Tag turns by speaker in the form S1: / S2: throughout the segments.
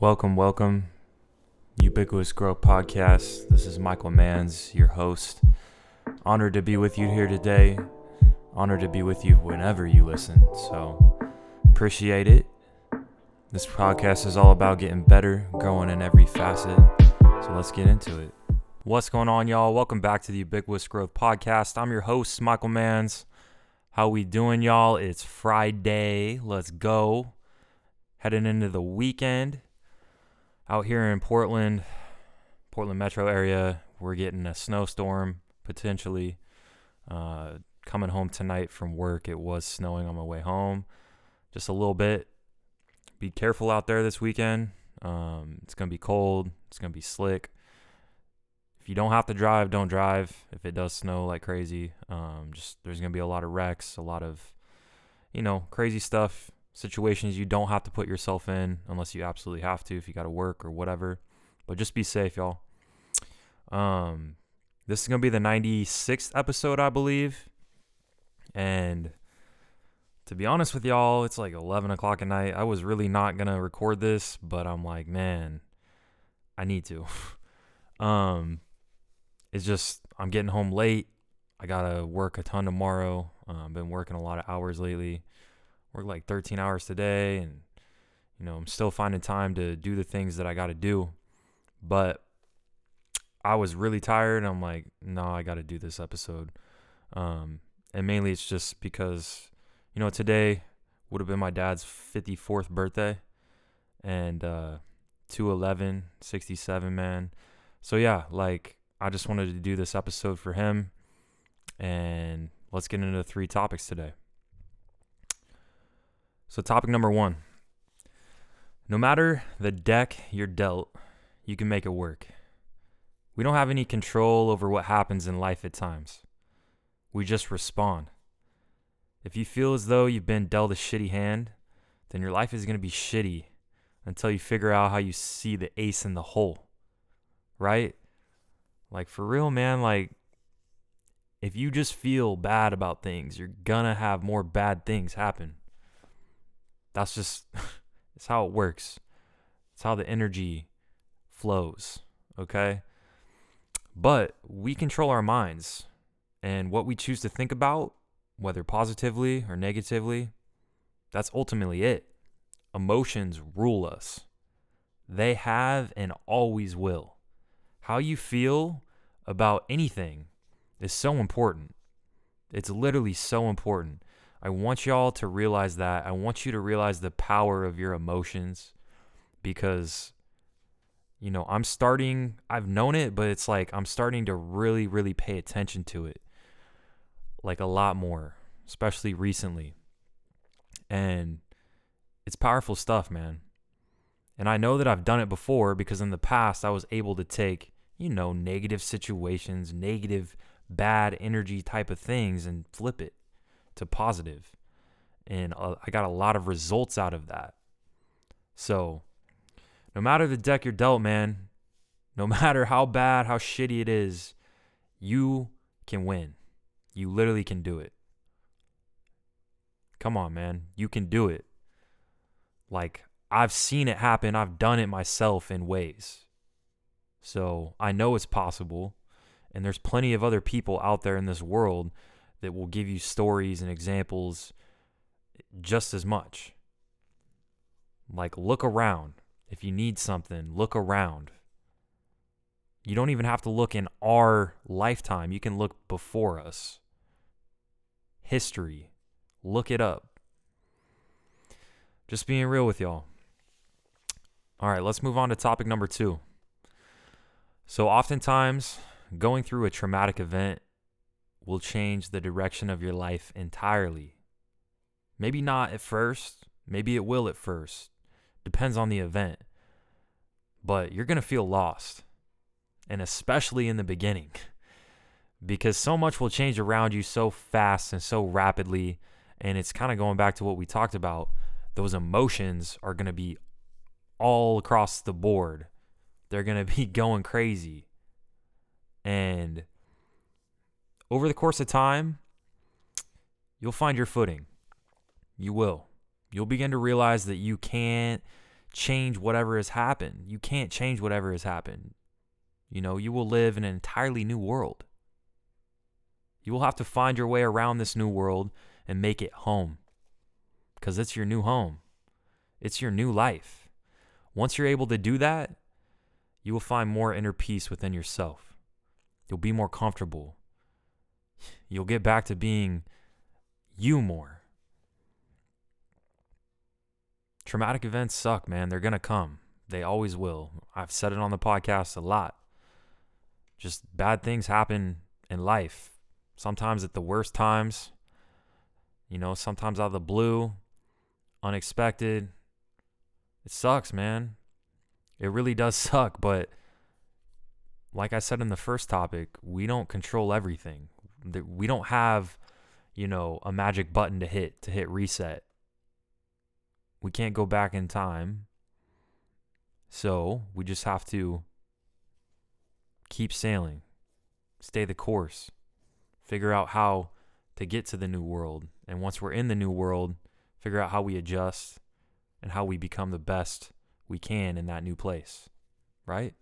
S1: Welcome, welcome. Ubiquitous Growth Podcast. This is Michael Manns, your host. Honored to be with you here today. Honored to be with you whenever you listen. So, appreciate it. This podcast is all about getting better, growing in every facet. So, let's get into it. What's going on, y'all? Welcome back to the Ubiquitous Growth Podcast. I'm your host, Michael Manns. How we doing, y'all? It's Friday. Let's go. Heading into the weekend out here in Portland, Portland metro area, we're getting a snowstorm potentially. Uh, coming home tonight from work, it was snowing on my way home, just a little bit. Be careful out there this weekend. Um, it's gonna be cold. It's gonna be slick. If you don't have to drive, don't drive. If it does snow like crazy, um, just there's gonna be a lot of wrecks, a lot of, you know, crazy stuff situations you don't have to put yourself in unless you absolutely have to if you got to work or whatever. But just be safe, y'all. Um, this is gonna be the 96th episode, I believe, and to be honest with y'all, it's like 11 o'clock at night. I was really not gonna record this, but I'm like, man, I need to. um, it's just I'm getting home late. I gotta work a ton tomorrow. Uh, I've been working a lot of hours lately work like 13 hours today and you know i'm still finding time to do the things that i got to do. But i was really tired and i'm like no i got to do this episode. Um, and mainly it's just because you know today would have been my dad's 54th birthday and uh 211 67 man. So yeah like i just wanted to do this episode for him and let's get into three topics today so, topic number one no matter the deck you're dealt, you can make it work. We don't have any control over what happens in life at times, we just respond. If you feel as though you've been dealt a shitty hand, then your life is going to be shitty until you figure out how you see the ace in the hole. Right? Like, for real, man, like, if you just feel bad about things, you're going to have more bad things happen. That's just it's how it works. It's how the energy flows, okay? But we control our minds and what we choose to think about, whether positively or negatively, that's ultimately it. Emotions rule us. They have and always will. How you feel about anything is so important. It's literally so important. I want y'all to realize that. I want you to realize the power of your emotions because you know, I'm starting I've known it, but it's like I'm starting to really really pay attention to it. Like a lot more, especially recently. And it's powerful stuff, man. And I know that I've done it before because in the past I was able to take, you know, negative situations, negative bad energy type of things and flip it to positive. And uh, I got a lot of results out of that. So, no matter the deck you're dealt, man, no matter how bad, how shitty it is, you can win. You literally can do it. Come on, man. You can do it. Like, I've seen it happen. I've done it myself in ways. So, I know it's possible. And there's plenty of other people out there in this world that will give you stories and examples just as much. Like, look around. If you need something, look around. You don't even have to look in our lifetime, you can look before us. History. Look it up. Just being real with y'all. All right, let's move on to topic number two. So, oftentimes, going through a traumatic event will change the direction of your life entirely. Maybe not at first, maybe it will at first. Depends on the event. But you're going to feel lost, and especially in the beginning, because so much will change around you so fast and so rapidly. And it's kind of going back to what we talked about. Those emotions are going to be all across the board, they're going to be going crazy. And over the course of time, you'll find your footing. You will. You'll begin to realize that you can't change whatever has happened. You can't change whatever has happened. You know, you will live in an entirely new world. You will have to find your way around this new world and make it home because it's your new home. It's your new life. Once you're able to do that, you will find more inner peace within yourself. You'll be more comfortable. You'll get back to being you more. Traumatic events suck, man. They're going to come. They always will. I've said it on the podcast a lot. Just bad things happen in life. Sometimes at the worst times, you know, sometimes out of the blue, unexpected. It sucks, man. It really does suck, but like I said in the first topic, we don't control everything. We don't have, you know, a magic button to hit to hit reset. We can't go back in time. So, we just have to keep sailing, stay the course, figure out how to get to the new world. And once we're in the new world, figure out how we adjust and how we become the best we can in that new place. Right?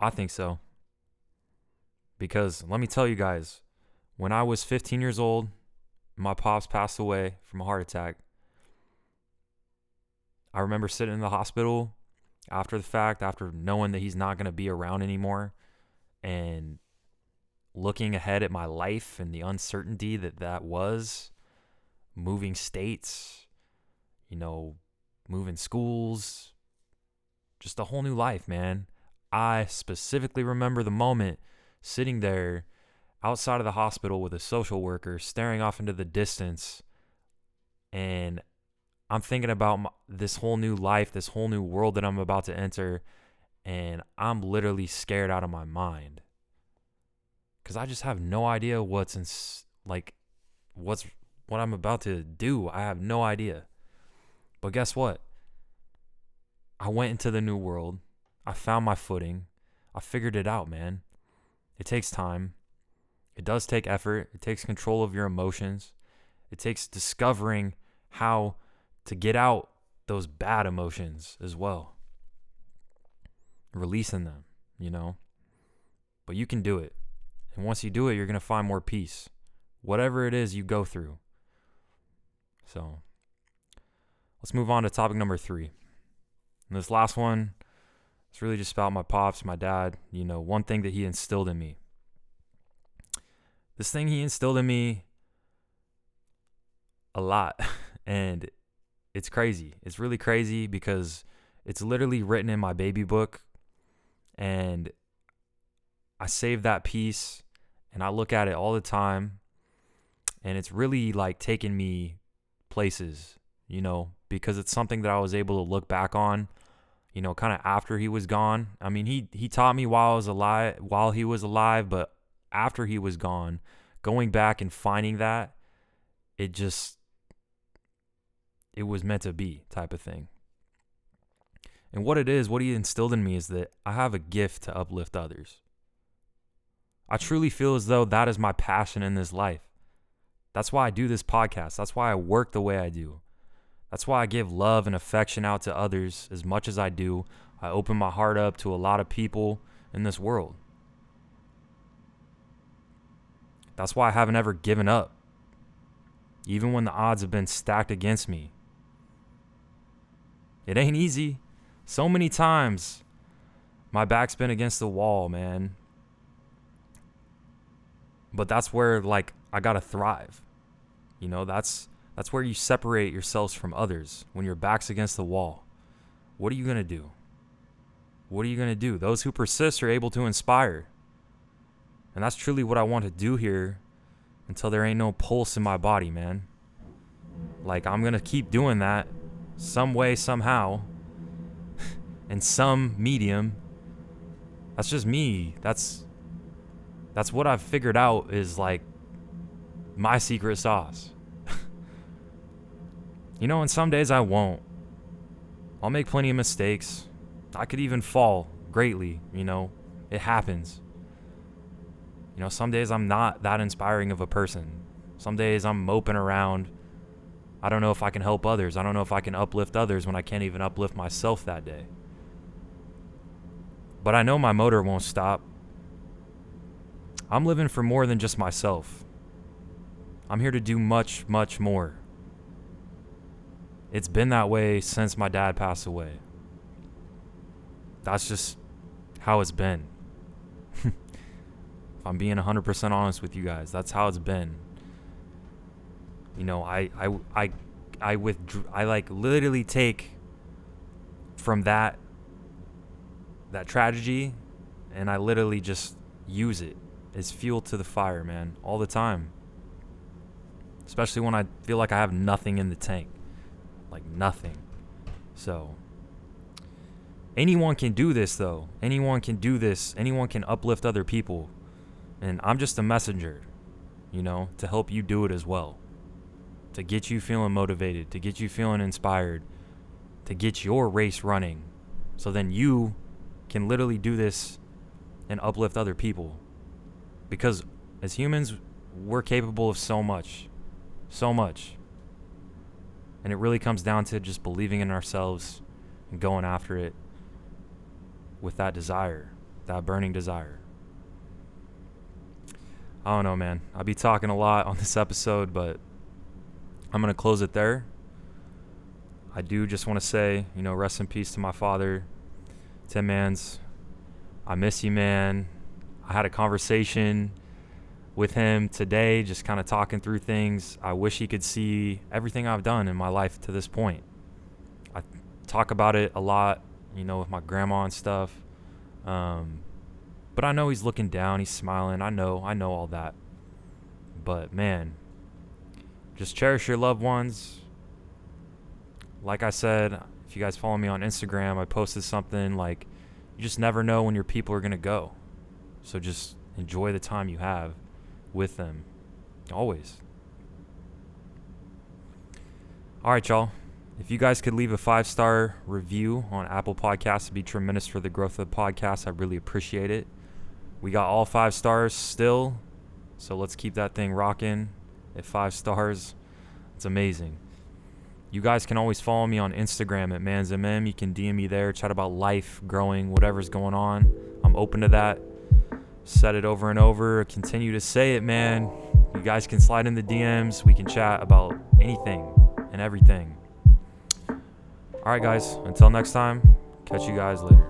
S1: I think so. Because let me tell you guys, when I was 15 years old, my pops passed away from a heart attack. I remember sitting in the hospital after the fact, after knowing that he's not going to be around anymore, and looking ahead at my life and the uncertainty that that was, moving states, you know, moving schools, just a whole new life, man. I specifically remember the moment sitting there outside of the hospital with a social worker staring off into the distance and I'm thinking about my, this whole new life, this whole new world that I'm about to enter and I'm literally scared out of my mind cuz I just have no idea what's in like what's what I'm about to do. I have no idea. But guess what? I went into the new world. I found my footing. I figured it out, man. It takes time. It does take effort. It takes control of your emotions. It takes discovering how to get out those bad emotions as well. Releasing them, you know? But you can do it. And once you do it, you're going to find more peace. Whatever it is you go through. So let's move on to topic number three. And this last one, it's really just about my pops, my dad, you know, one thing that he instilled in me this thing he instilled in me a lot. and it's crazy. It's really crazy because it's literally written in my baby book. And I save that piece and I look at it all the time. And it's really like taking me places, you know, because it's something that I was able to look back on, you know, kind of after he was gone. I mean, he he taught me while I was alive, while he was alive, but after he was gone, going back and finding that, it just it was meant to be type of thing. And what it is, what he instilled in me is that I have a gift to uplift others. I truly feel as though that is my passion in this life. That's why I do this podcast. That's why I work the way I do. That's why I give love and affection out to others as much as I do. I open my heart up to a lot of people in this world. That's why I haven't ever given up, even when the odds have been stacked against me. It ain't easy. So many times my back's been against the wall, man. But that's where like I got to thrive. You know, that's that's where you separate yourselves from others when your back's against the wall. What are you going to do? What are you going to do? Those who persist are able to inspire. And that's truly what I want to do here until there ain't no pulse in my body, man. Like, I'm going to keep doing that some way, somehow, in some medium. That's just me. That's that's what I've figured out is like my secret sauce. You know, and some days I won't. I'll make plenty of mistakes. I could even fall greatly, you know. It happens. You know, some days I'm not that inspiring of a person. Some days I'm moping around, I don't know if I can help others. I don't know if I can uplift others when I can't even uplift myself that day. But I know my motor won't stop. I'm living for more than just myself. I'm here to do much, much more. It's been that way since my dad passed away. That's just how it's been. if I'm being 100% honest with you guys, that's how it's been. You know, I I I I withdrew I like literally take from that that tragedy and I literally just use it as fuel to the fire, man, all the time. Especially when I feel like I have nothing in the tank. Like nothing. So anyone can do this though. Anyone can do this. Anyone can uplift other people. And I'm just a messenger, you know, to help you do it as well. To get you feeling motivated, to get you feeling inspired, to get your race running. So then you can literally do this and uplift other people. Because as humans, we're capable of so much. So much. And it really comes down to just believing in ourselves and going after it with that desire, that burning desire. I don't know, man. I'll be talking a lot on this episode, but I'm going to close it there. I do just want to say, you know, rest in peace to my father, Tim Manns. I miss you, man. I had a conversation with him today, just kind of talking through things. I wish he could see everything I've done in my life to this point. I talk about it a lot, you know, with my grandma and stuff. Um, but I know he's looking down, he's smiling. I know, I know all that. But man, just cherish your loved ones. Like I said, if you guys follow me on Instagram, I posted something like you just never know when your people are going to go. So just enjoy the time you have with them. Always. All right, y'all. If you guys could leave a five star review on Apple Podcasts, it'd be tremendous for the growth of the podcast. I really appreciate it. We got all five stars still, so let's keep that thing rocking at five stars. It's amazing. You guys can always follow me on Instagram at mansmm. You can DM me there, chat about life, growing, whatever's going on. I'm open to that. Said it over and over. Continue to say it, man. You guys can slide in the DMs. We can chat about anything and everything. All right, guys. Until next time, catch you guys later.